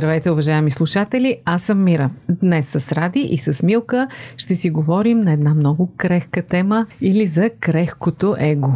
Здравейте, уважаеми слушатели! Аз съм Мира. Днес с Ради и с Милка ще си говорим на една много крехка тема или за крехкото его.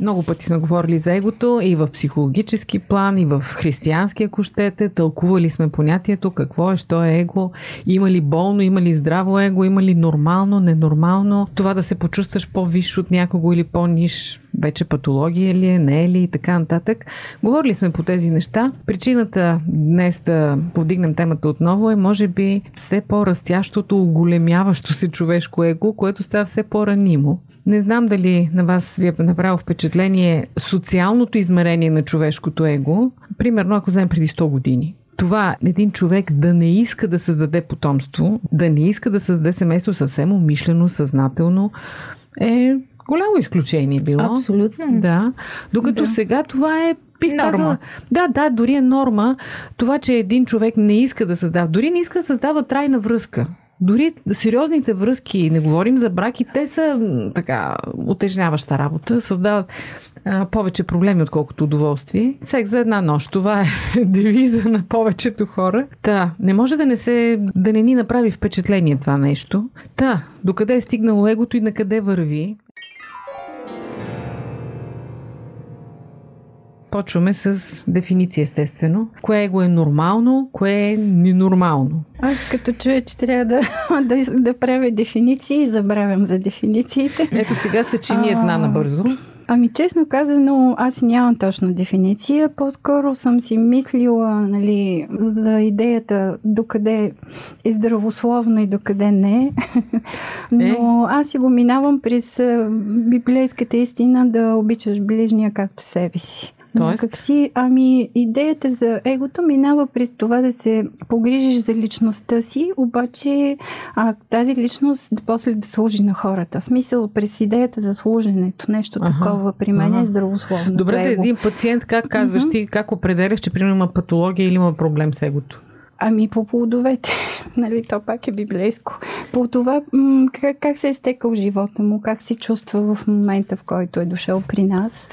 Много пъти сме говорили за егото и в психологически план, и в християнски, ако щете. Тълкували сме понятието какво е, що е его, има ли болно, има ли здраво его, има ли нормално, ненормално. Това да се почувстваш по-виш от някого или по-ниш, вече патология ли е, не е ли и така нататък. Говорили сме по тези неща. Причината днес да повдигнем темата отново е, може би, все по-растящото, оголемяващо се човешко его, което става все по-ранимо. Не знам дали на вас ви е направило впечатление социалното измерение на човешкото его. Примерно, ако вземем преди 100 години. Това един човек да не иска да създаде потомство, да не иска да създаде семейство съвсем умишлено, съзнателно, е голямо изключение било. Абсолютно. Да. Докато Да. сега това е бих Норма. казала, да, да, дори е норма. Това, че един човек не иска да създава, дори не иска да създава трайна връзка. Дори сериозните връзки, не говорим за браки, те са така отежняваща работа, създават а, повече проблеми, отколкото удоволствие. Секс за една нощ, това е девиза на повечето хора. Та, не може да не се, да не ни направи впечатление това нещо. Та, докъде е стигнало егото и на къде върви, Почваме с дефиниция, естествено. Кое го е нормално, кое е ненормално. Аз като чуя, че трябва да, да, да правя дефиниции, забравям за дефинициите. Ето сега се чини една набързо. Ами честно казано, аз нямам точна дефиниция. По-скоро съм си мислила нали, за идеята докъде е здравословно и докъде не. Но аз си го минавам през библейската истина да обичаш ближния както себе си. Тоест? Как си, ами идеята за егото минава през това да се погрижиш за личността си, обаче а, тази личност после да служи на хората. Смисъл през идеята за служенето, нещо Аха, такова при мен ага. е здравословно. Добре, да един пациент, как казваш ти, как определяш, че примерно има патология или има проблем с егото? Ами по плодовете, нали, то пак е библейско. По това м- как, как се е стекал живота му, как се чувства в момента, в който е дошъл при нас.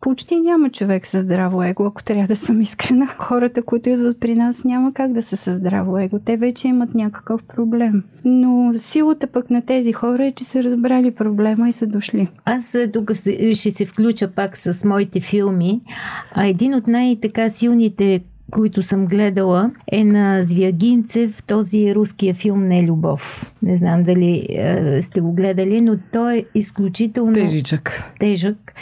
Почти няма човек със здраво его, ако трябва да съм искрена. Хората, които идват при нас, няма как да са със здраво его. Те вече имат някакъв проблем. Но силата пък на тези хора е, че са разбрали проблема и са дошли. Аз а, тук ще се включа пак с моите филми. А един от най-така силните които съм гледала, е на Звягинцев, този руския филм Не любов. Не знам дали е, сте го гледали, но той е изключително Тежичък. тежък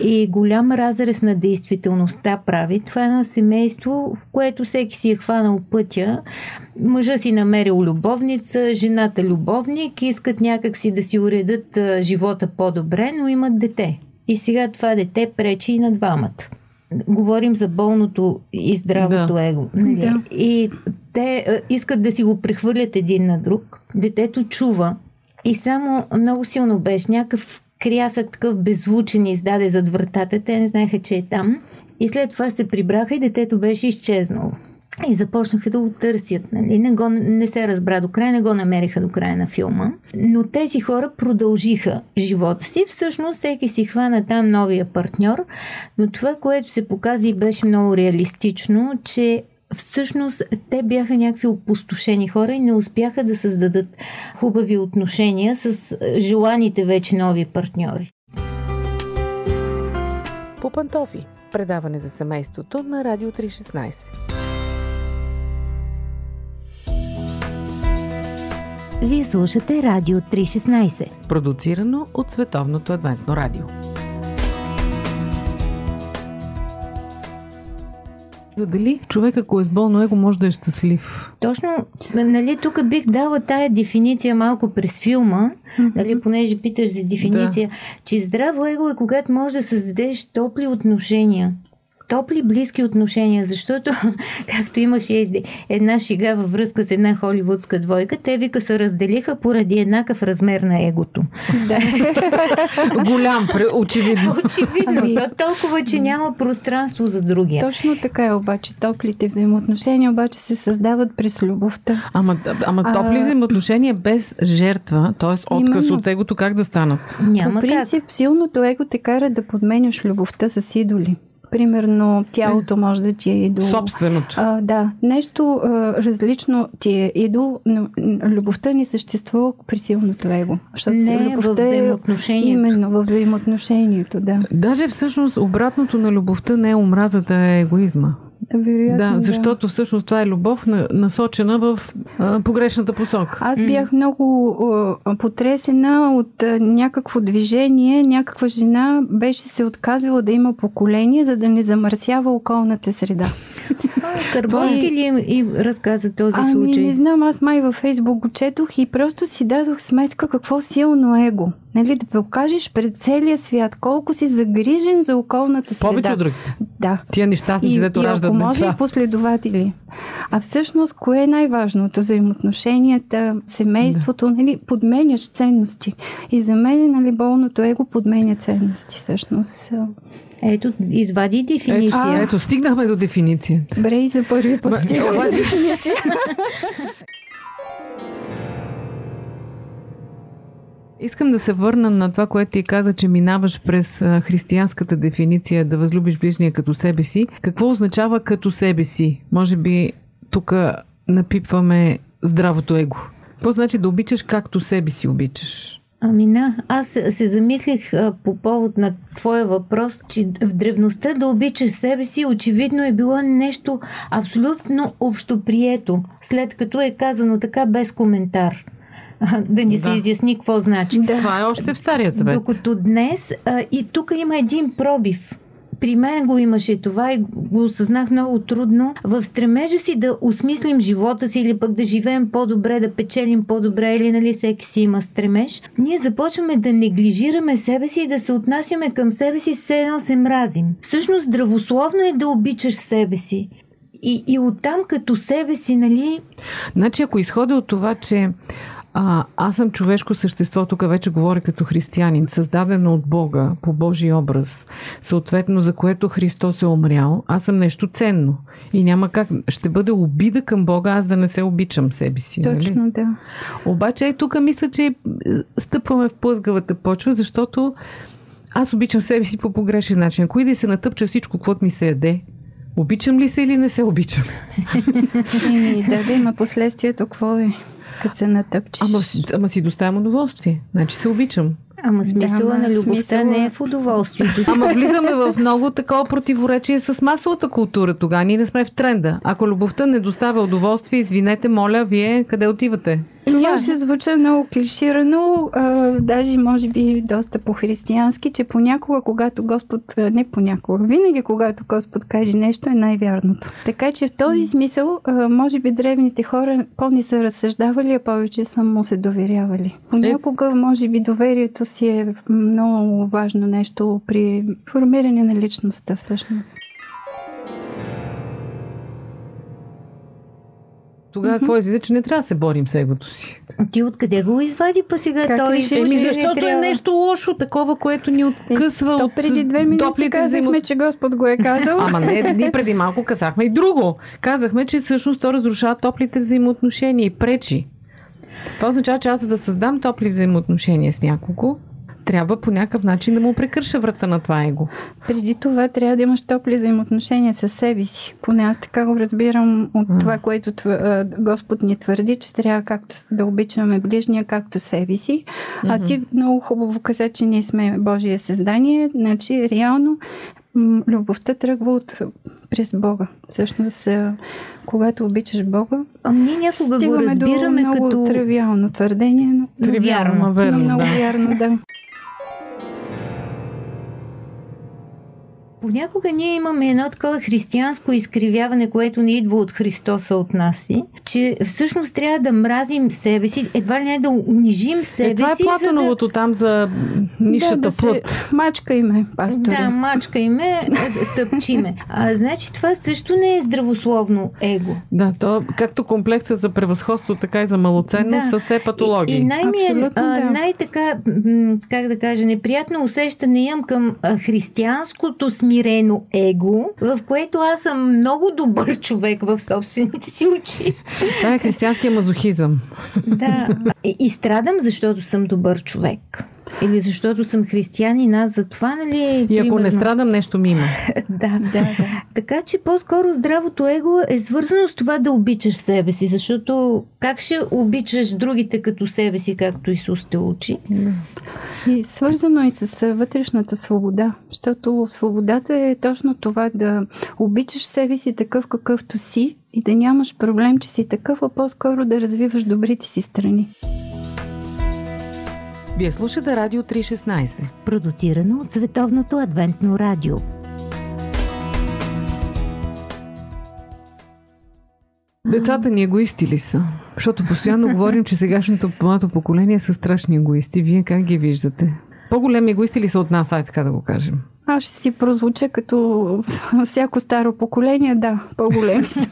и голям разрез на действителността прави. Това е едно семейство, в което всеки си е хванал пътя. Мъжа си намерил любовница, жената любовник, искат някакси да си уредат а, живота по-добре, но имат дете. И сега това дете пречи и на двамата. Говорим за болното и здравото Да. его. Нали? Да. И те а, искат да си го прехвърлят един на друг. Детето чува и само много силно беше някакъв крясък, такъв беззвучен издаде зад вратата. Те не знаеха, че е там. И след това се прибраха и детето беше изчезнало. И започнаха да го търсят. Нали? Не, го, не се разбра до края, не го намериха до края на филма. Но тези хора продължиха живота си. Всъщност всеки си хвана там новия партньор. Но това, което се показа и беше много реалистично, че всъщност те бяха някакви опустошени хора и не успяха да създадат хубави отношения с желаните вече нови партньори. По пантофи. Предаване за семейството на Радио 316. Вие слушате Радио 316. Продуцирано от Световното адвентно радио. Дали човек, ако е с болно его, може да е щастлив? Точно, нали, тук бих дала тая дефиниция малко през филма, нали, понеже питаш за дефиниция, да. че здраво его е когато можеш да създадеш топли отношения топли, близки отношения, защото, както имаше една шига във връзка с една холивудска двойка, те вика се разделиха поради еднакъв размер на егото. Да. Голям, очевидно. Очевидно. Ами... То толкова, че няма пространство за другия. Точно така е обаче. Топлите взаимоотношения обаче се създават през любовта. Ама, ама топли а... взаимоотношения без жертва, т.е. отказ Именно. от егото, как да станат? Няма По принцип, как. силното его те кара да подменяш любовта с идоли. Примерно тялото може да ти е идол. Собственото. А, да. Нещо а, различно ти е идол, но любовта ни съществува при силното его. Защото Не, любовта във е взаимоотношението. Е именно във взаимоотношението, да. Даже всъщност обратното на любовта не е омразата, е егоизма. Вероятно, да, защото да. всъщност това е любов насочена в а, погрешната посока. Аз бях много а, потресена от а, някакво движение. Някаква жена беше се отказала да има поколение, за да не замърсява околната среда. Кърбовски ли им, им разказа този ами, случай? не знам, аз май във Фейсбук го четох и просто си дадох сметка какво силно его. Нали, да покажеш пред целия свят колко си загрижен за околната среда. Повече от другите. Да. Тия нещастници, дето раждат ако може и последователи. А всъщност, кое е най-важното? Взаимоотношенията, семейството, да. нали, подменяш ценности. И за мен, нали, болното его подменя ценности, всъщност. Ето, извади дефиниция. Ето, ето стигнахме до дефиницията. Добре, и за първи път стигнахме Искам да се върна на това, което ти каза, че минаваш през християнската дефиниция да възлюбиш ближния като себе си. Какво означава като себе си? Може би тук напипваме здравото его. Какво значи да обичаш както себе си обичаш? Ами на, аз се замислих а, по повод на твоя въпрос, че в древността да обичаш себе си очевидно е било нещо абсолютно общоприето, след като е казано така без коментар. да ни да. се изясни какво значи. Да. Това е още в Стария завет. Докато днес а, и тук има един пробив при мен го имаше това и го осъзнах много трудно. В стремежа си да осмислим живота си или пък да живеем по-добре, да печелим по-добре или нали всеки си има стремеж, ние започваме да неглижираме себе си и да се отнасяме към себе си все едно се мразим. Всъщност здравословно е да обичаш себе си. И, и оттам като себе си, нали? Значи ако изходя от това, че а, аз съм човешко същество, тук вече говоря като християнин, създадено от Бога по Божий образ, съответно за което Христос е умрял, аз съм нещо ценно. И няма как, ще бъде обида към Бога, аз да не се обичам себе си. Нали? Точно, нали? да. Обаче е тук мисля, че стъпваме в плъзгавата почва, защото аз обичам себе си по погрешен начин. Ако и да се натъпча всичко, каквото ми се яде, обичам ли се или не се обичам? Еми, да, да има последствието, какво е? Като се натъпчеш. Ама, ама си доставям удоволствие. Значи се обичам. Ама смисъла да, на любовта смисъла... не е в удоволствието. Ама влизаме в много такова противоречие с масовата култура тогава. Ние не сме в тренда. Ако любовта не доставя удоволствие, извинете, моля, вие къде отивате? Това ще звуча много клиширано, а, даже може би доста по-християнски, че понякога, когато Господ, не понякога, винаги когато Господ каже нещо, е най-вярното. Така че в този смисъл, а, може би древните хора по-не са разсъждавали, а повече са му се доверявали. Понякога, може би, доверието си е много важно нещо при формиране на личността всъщност. Тогава mm-hmm. какво излиза, че не трябва да се борим с егото си? Ти откъде го извади па сега как той? Еми, защото е нещо лошо, такова, което ни откъсва е, от преди две минути казахме, взаимо... че Господ го е казал. Ама не, ние преди малко казахме и друго. Казахме, че всъщност то разрушава топлите взаимоотношения и пречи. Това означава, че аз за да създам топли взаимоотношения с някого, трябва по някакъв начин да му прекърша врата на това его. Преди това трябва да имаш топли взаимоотношения с себе си. Поне аз така го разбирам от а. това, което твър... Господ ни твърди, че трябва както да обичаме ближния, както себе си. А ти много хубаво каза, че ние сме Божие създание. Значи, реално любовта тръгва от през Бога. Всъщност, когато обичаш Бога, а ние някога го разбираме до много като... тривиално твърдение, но, тривиално, но вярно, но много да. вярно, да. Понякога ние имаме едно такова християнско изкривяване, което не идва от Христоса от нас си, че всъщност трябва да мразим себе си, едва ли не да унижим себе е, това е си. Платоновото да... там за нишата да, да плът. Се... Мачка име, пастори. Да, мачка име, тъпчиме. А, значи това също не е здравословно его. Да, то както комплекса за превъзходство, така и за малоценност да. са все патологии. И, и най-ми е, а, да. най-така, как да кажа, неприятно усещане имам към християнското смирено его, в което аз съм много добър човек в собствените си очи. Това е християнския мазохизъм. Да. И, и страдам, защото съм добър човек. Или защото съм християнин, аз за това, нали? И ако примерно... не страдам, нещо ми има. да, да, да. Така че по-скоро здравото его е свързано с това да обичаш себе си, защото как ще обичаш другите като себе си, както Исус те учи? И свързано и с вътрешната свобода, защото свободата е точно това да обичаш себе си такъв какъвто си и да нямаш проблем, че си такъв, а по-скоро да развиваш добрите си страни. Вие слушате Радио 316. Продуцирано от Световното адвентно радио. Децата ни егоисти ли са? Защото постоянно говорим, че сегашното младото поколение са страшни егоисти. Вие как ги виждате? По-големи егоисти ли са от нас, ай така да го кажем? Аз ще си прозвуча като всяко старо поколение, да, по-големи са.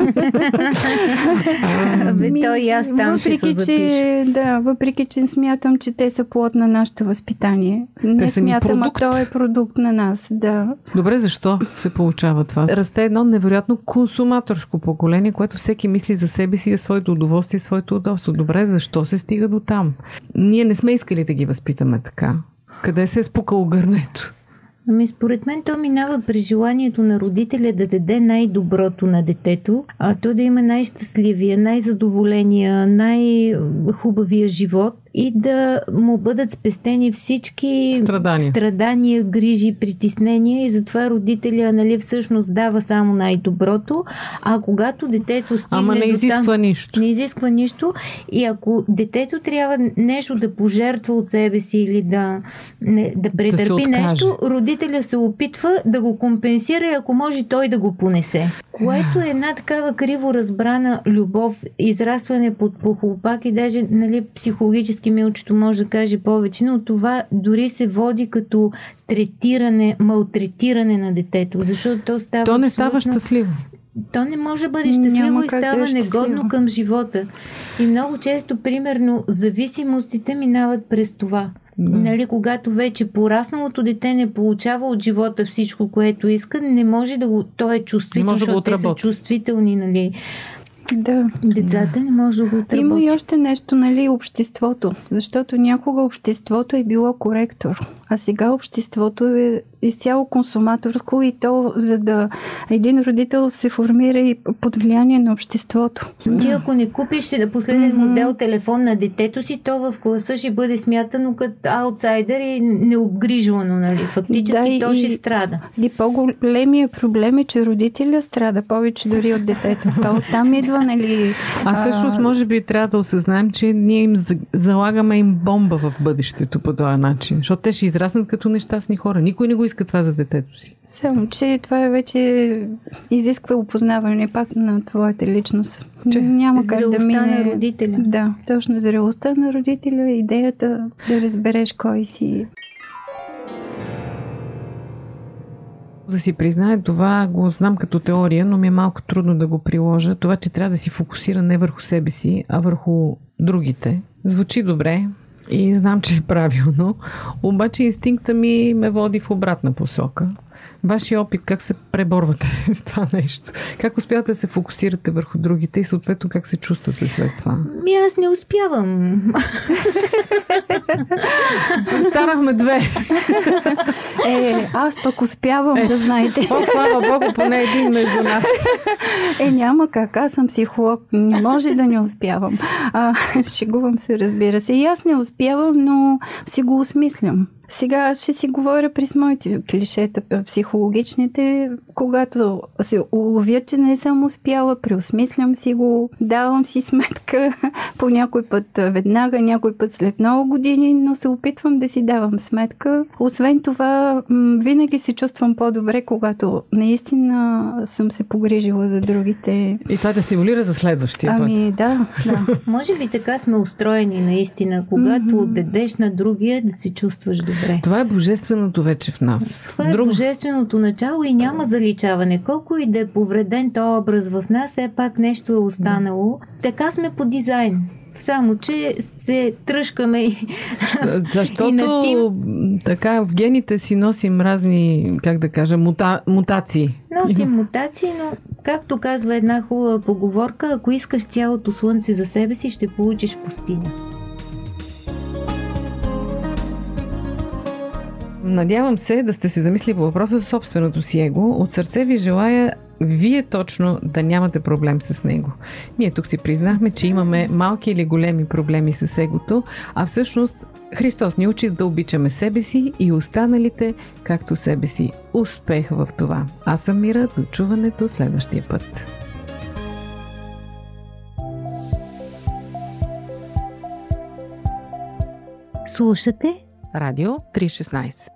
Абе, то и аз там въпреки, ще се че, да, въпреки, че смятам, че те са плод на нашето възпитание. Те Не ни смятам, а то е продукт на нас, да. Добре, защо се получава това? Расте едно невероятно консуматорско поколение, което всеки мисли за себе си, за своето удоволствие и своето удобство. Добре, защо се стига до там? Ние не сме искали да ги възпитаме така. Къде се е спукало гърнето? Ами според мен то минава при желанието на родителя да даде най-доброто на детето, а то да има най-щастливия, най-задоволения, най-хубавия живот и да му бъдат спестени всички Страдания. страдания грижи, притеснения и затова родителя нали, всъщност дава само най-доброто, а когато детето стигне Ама не до изисква там, нищо. не изисква нищо и ако детето трябва нещо да пожертва от себе си или да, не, да претърпи откаже. нещо, родителя се опитва да го компенсира и ако може той да го понесе. Което е една такава криво разбрана любов, израстване под похлопак и даже нали, психологически милчето може да каже повече, но това дори се води като третиране, малтретиране на детето, защото то става То не става абсолютно- щастливо. то не може да бъде щастливо Няма и как да е става негодно към живота. И много често, примерно, зависимостите минават през това. Да. Нали, когато вече порасналото дете не получава от живота всичко, което иска, не може да го... То е чувствително, може да защото те са чувствителни, нали. Да. Децата не може да го отработи. Има и още нещо, нали, обществото. Защото някога обществото е било коректор, а сега обществото е изцяло консуматорско и то, за да един родител се формира и под влияние на обществото. Ти ако не купиш да последен Мгм. модел телефон на детето си, то в класа ще бъде смятано като аутсайдер и необгрижвано, нали? Фактически Да, то ще и- страда. И по-големия проблем е, че родителя страда повече дори от детето. То там идва, нали... А всъщност, може би, трябва да осъзнаем, че ние им за- залагаме им бомба в бъдещето по този начин. Защото те ще израснат като нещастни хора. Никой не го иска това за детето си. Само, че това е вече изисква опознаване пак на твоята личност. Че? Няма как да мине... на родителя. Да, точно зрелостта на родителя, идеята да разбереш кой си. Да си признае, това го знам като теория, но ми е малко трудно да го приложа. Това, че трябва да си фокусира не върху себе си, а върху другите. Звучи добре и знам, че е правилно, обаче инстинкта ми ме води в обратна посока. Вашия опит, как се преборвате с това нещо? Как успявате да се фокусирате върху другите и съответно как се чувствате след това? Ми аз не успявам. Станахме две. Е, аз пък успявам Ето. да знаете. О, слава Богу, поне един между нас. Е, няма как. Аз съм психолог. Не може да не успявам. А, шегувам се, разбира се. И аз не успявам, но си го осмислям. Сега ще си говоря през моите клишета, психологичните, когато се уловя, че не съм успяла, преосмислям си го, давам си сметка по някой път веднага, някой път след много години, но се опитвам да си давам сметка. Освен това, винаги се чувствам по-добре, когато наистина съм се погрижила за другите. И това те стимулира за следващия път. Ами да, да. Може би така сме устроени наистина, когато mm-hmm. отдадеш на другия да се чувстваш добре. Това е божественото вече в нас. Това е Друг... божественото начало и няма заличаване. Колко и да е повреден този образ в нас, все пак нещо е останало. Така сме по дизайн. Само, че се тръжкаме и. Защото и така в гените си носим разни, как да кажа, мута, мутации. Носим мутации, но както казва една хубава поговорка, ако искаш цялото слънце за себе си, ще получиш пустиня. Надявам се да сте се замисли по въпроса за собственото си его. От сърце ви желая вие точно да нямате проблем с него. Ние тук си признахме, че имаме малки или големи проблеми с егото, а всъщност Христос ни учи да обичаме себе си и останалите, както себе си. Успех в това. Аз съм Мира, до чуването следващия път. Слушате Радио 316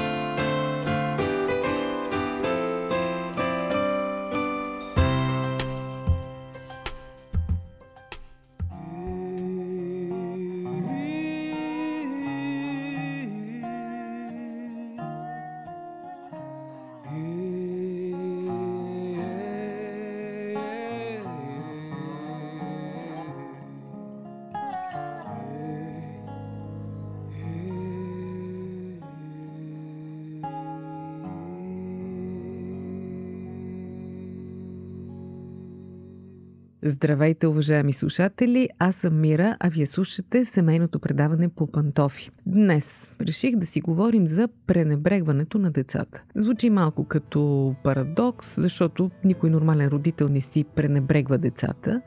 Здравейте, уважаеми слушатели! Аз съм Мира, а вие слушате семейното предаване по пантофи. Днес реших да си говорим за пренебрегването на децата. Звучи малко като парадокс, защото никой нормален родител не си пренебрегва децата.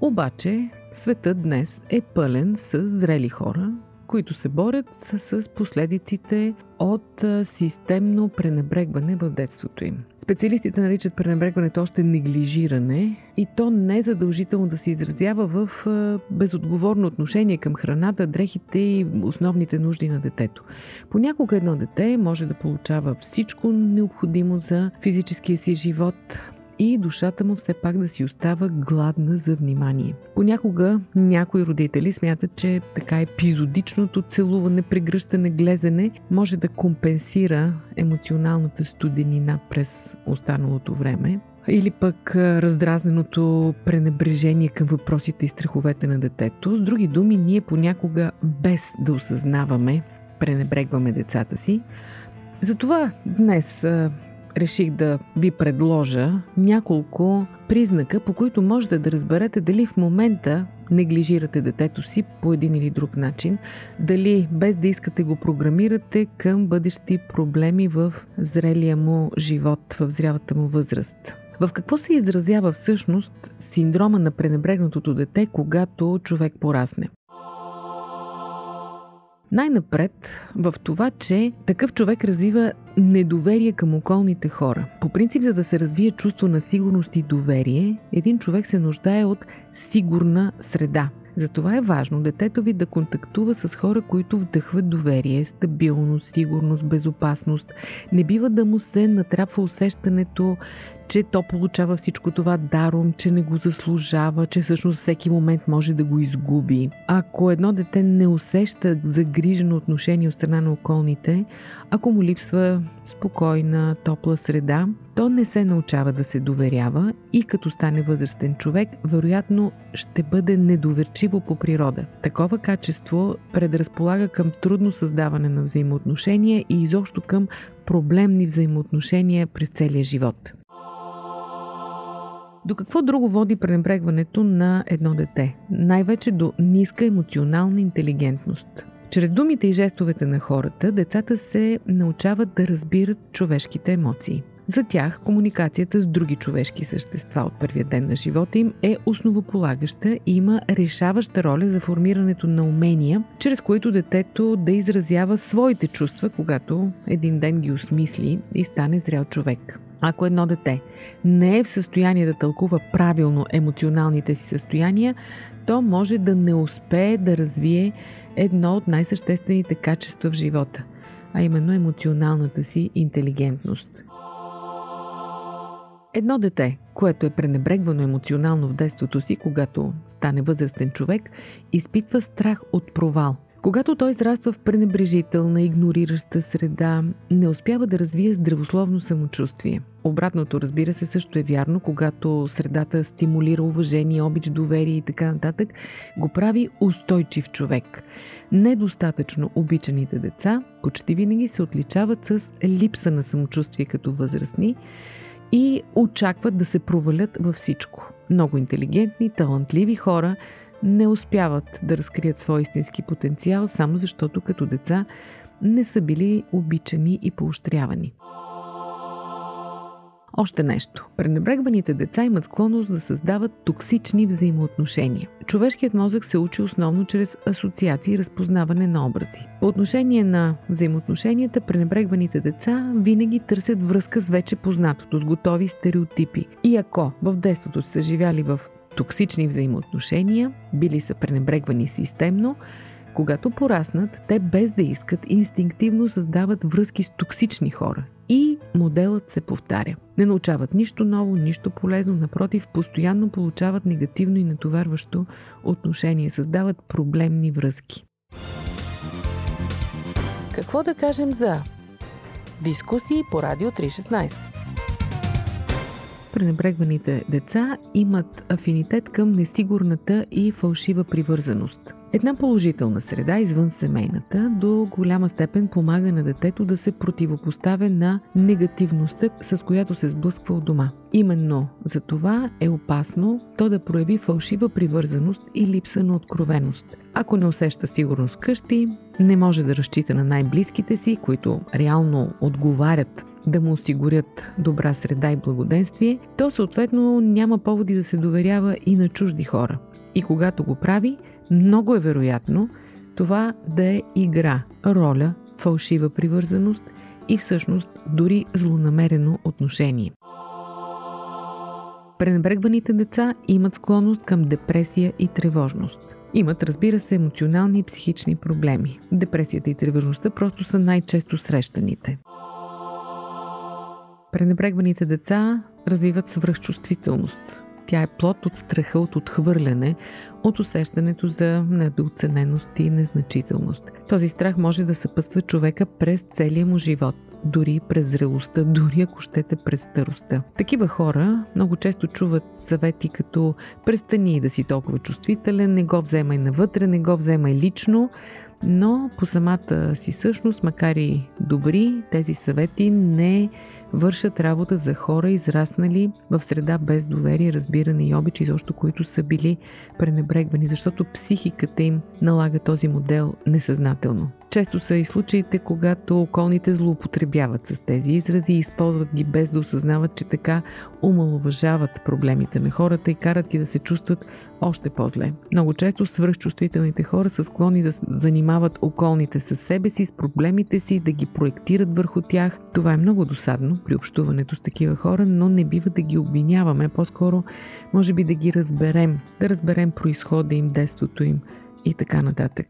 Обаче, светът днес е пълен с зрели хора, които се борят с последиците от системно пренебрегване в детството им. Специалистите наричат пренебрегването още неглижиране и то не е задължително да се изразява в безотговорно отношение към храната, дрехите и основните нужди на детето. Понякога едно дете може да получава всичко необходимо за физическия си живот, и душата му все пак да си остава гладна за внимание. Понякога някои родители смятат, че така епизодичното целуване, прегръщане, глезене може да компенсира емоционалната студенина през останалото време. Или пък раздразненото пренебрежение към въпросите и страховете на детето. С други думи, ние понякога без да осъзнаваме, пренебрегваме децата си. Затова днес реших да ви предложа няколко признака, по които можете да разберете дали в момента неглижирате детето си по един или друг начин, дали без да искате го програмирате към бъдещи проблеми в зрелия му живот, в зрялата му възраст. В какво се изразява всъщност синдрома на пренебрегнатото дете, когато човек порасне? Най-напред в това, че такъв човек развива недоверие към околните хора. По принцип, за да се развие чувство на сигурност и доверие, един човек се нуждае от сигурна среда. Затова е важно детето ви да контактува с хора, които вдъхват доверие, стабилност, сигурност, безопасност. Не бива да му се натрапва усещането, че то получава всичко това даром, че не го заслужава, че всъщност всеки момент може да го изгуби. Ако едно дете не усеща загрижено отношение от страна на околните, ако му липсва спокойна, топла среда, то не се научава да се доверява и като стане възрастен човек, вероятно ще бъде недоверчиво по природа. Такова качество предразполага към трудно създаване на взаимоотношения и изобщо към проблемни взаимоотношения през целия живот. До какво друго води пренебрегването на едно дете? Най-вече до ниска емоционална интелигентност. Чрез думите и жестовете на хората, децата се научават да разбират човешките емоции. За тях комуникацията с други човешки същества от първия ден на живота им е основополагаща и има решаваща роля за формирането на умения, чрез които детето да изразява своите чувства, когато един ден ги осмисли и стане зрял човек. Ако едно дете не е в състояние да тълкува правилно емоционалните си състояния, то може да не успее да развие едно от най-съществените качества в живота, а именно емоционалната си интелигентност. Едно дете, което е пренебрегвано емоционално в детството си, когато стане възрастен човек, изпитва страх от провал. Когато той израства в пренебрежителна, игнорираща среда, не успява да развие здравословно самочувствие. Обратното, разбира се, също е вярно, когато средата стимулира уважение, обич, доверие и така нататък, го прави устойчив човек. Недостатъчно обичаните деца почти винаги се отличават с липса на самочувствие като възрастни, и очакват да се провалят във всичко. Много интелигентни, талантливи хора не успяват да разкрият свой истински потенциал, само защото като деца не са били обичани и поощрявани. Още нещо. Пренебрегваните деца имат склонност да създават токсични взаимоотношения. Човешкият мозък се учи основно чрез асоциации и разпознаване на образи. По отношение на взаимоотношенията, пренебрегваните деца винаги търсят връзка с вече познатото, с готови стереотипи. И ако в детството са живяли в токсични взаимоотношения, били са пренебрегвани системно, когато пораснат, те без да искат инстинктивно създават връзки с токсични хора и моделът се повтаря. Не научават нищо ново, нищо полезно, напротив, постоянно получават негативно и натоварващо отношение, създават проблемни връзки. Какво да кажем за дискусии по Радио 316? Пренебрегваните деца имат афинитет към несигурната и фалшива привързаност – Една положителна среда извън семейната до голяма степен помага на детето да се противопоставя на негативността, с която се сблъсква от дома. Именно за това е опасно то да прояви фалшива привързаност и липса на откровеност. Ако не усеща сигурност къщи, не може да разчита на най-близките си, които реално отговарят да му осигурят добра среда и благоденствие, то съответно няма поводи да се доверява и на чужди хора. И когато го прави, много е вероятно това да е игра, роля, фалшива привързаност и всъщност дори злонамерено отношение. Пренебрегваните деца имат склонност към депресия и тревожност. Имат, разбира се, емоционални и психични проблеми. Депресията и тревожността просто са най-често срещаните. Пренебрегваните деца развиват свръхчувствителност, тя е плод от страха от отхвърляне, от усещането за недооцененост и незначителност. Този страх може да съпътства човека през целия му живот дори през зрелостта, дори ако щете през старостта. Такива хора много често чуват съвети като престани да си толкова чувствителен, не го вземай навътре, не го вземай лично, но по самата си същност, макар и добри, тези съвети не вършат работа за хора, израснали в среда без доверие, разбиране и обич, изобщо които са били пренебрегвани, защото психиката им налага този модел несъзнателно. Често са и случаите, когато околните злоупотребяват с тези изрази и използват ги без да осъзнават, че така умалуважават проблемите на хората и карат ги да се чувстват още по-зле. Много често свръхчувствителните хора са склонни да занимават околните със себе си, с проблемите си, да ги проектират върху тях. Това е много досадно при общуването с такива хора, но не бива да ги обвиняваме, по-скоро може би да ги разберем, да разберем происхода им, детството им и така нататък.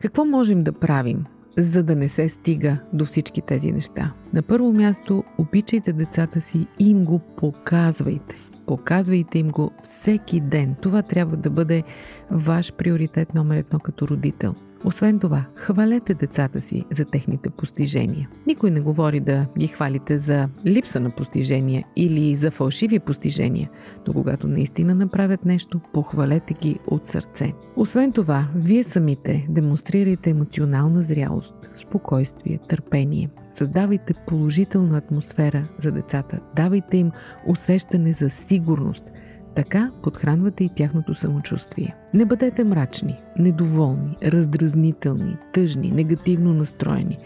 Какво можем да правим, за да не се стига до всички тези неща? На първо място, обичайте децата си и им го показвайте. Показвайте им го всеки ден. Това трябва да бъде ваш приоритет номер едно като родител – освен това, хвалете децата си за техните постижения. Никой не говори да ги хвалите за липса на постижения или за фалшиви постижения, но когато наистина направят нещо, похвалете ги от сърце. Освен това, вие самите демонстрирайте емоционална зрялост, спокойствие, търпение. Създавайте положителна атмосфера за децата. Давайте им усещане за сигурност – Така подхранвате и тяхното самочувствие. Не бъдете мрачни, недоволни, раздразнителни, тъжни, негативно настроени.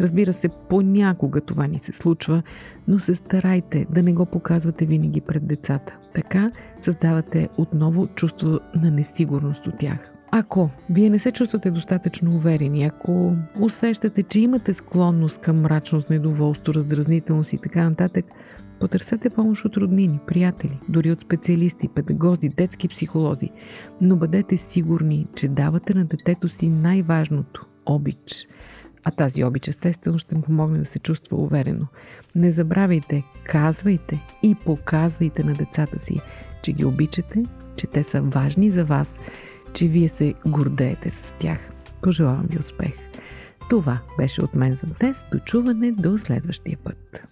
Разбира се, понякога това ни се случва, но се старайте да не го показвате винаги пред децата. Така създавате отново чувство на несигурност от тях. Ако вие не се чувствате достатъчно уверени, ако усещате, че имате склонност към мрачност, недоволство, раздразнителност и така нататък, потърсете помощ от роднини, приятели, дори от специалисти, педагози, детски психолози, но бъдете сигурни, че давате на детето си най-важното – обич. А тази обич естествено ще му помогне да се чувства уверено. Не забравяйте, казвайте и показвайте на децата си, че ги обичате, че те са важни за вас – че вие се гордеете с тях. Пожелавам ви успех! Това беше от мен за днес. До чуване до следващия път.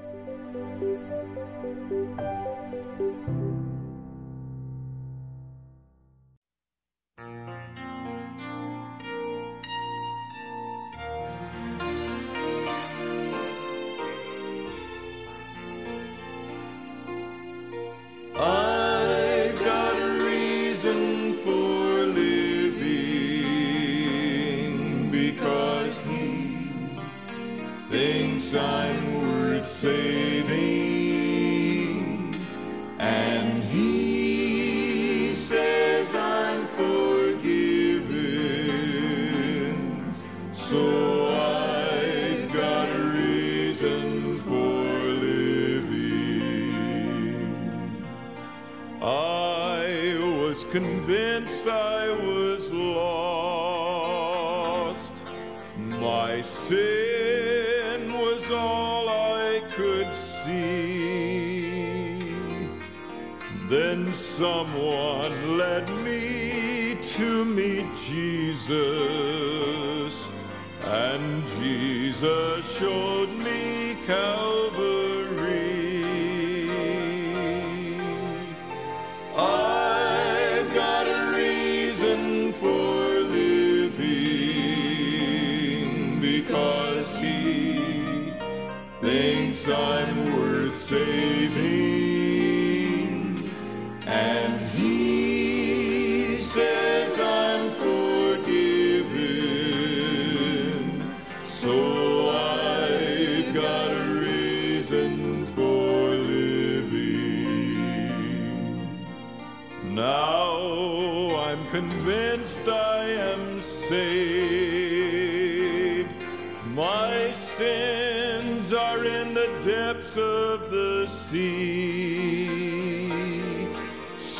time we're saved.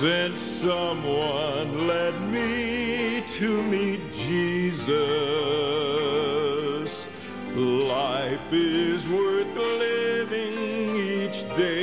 Since someone led me to meet Jesus, life is worth living each day.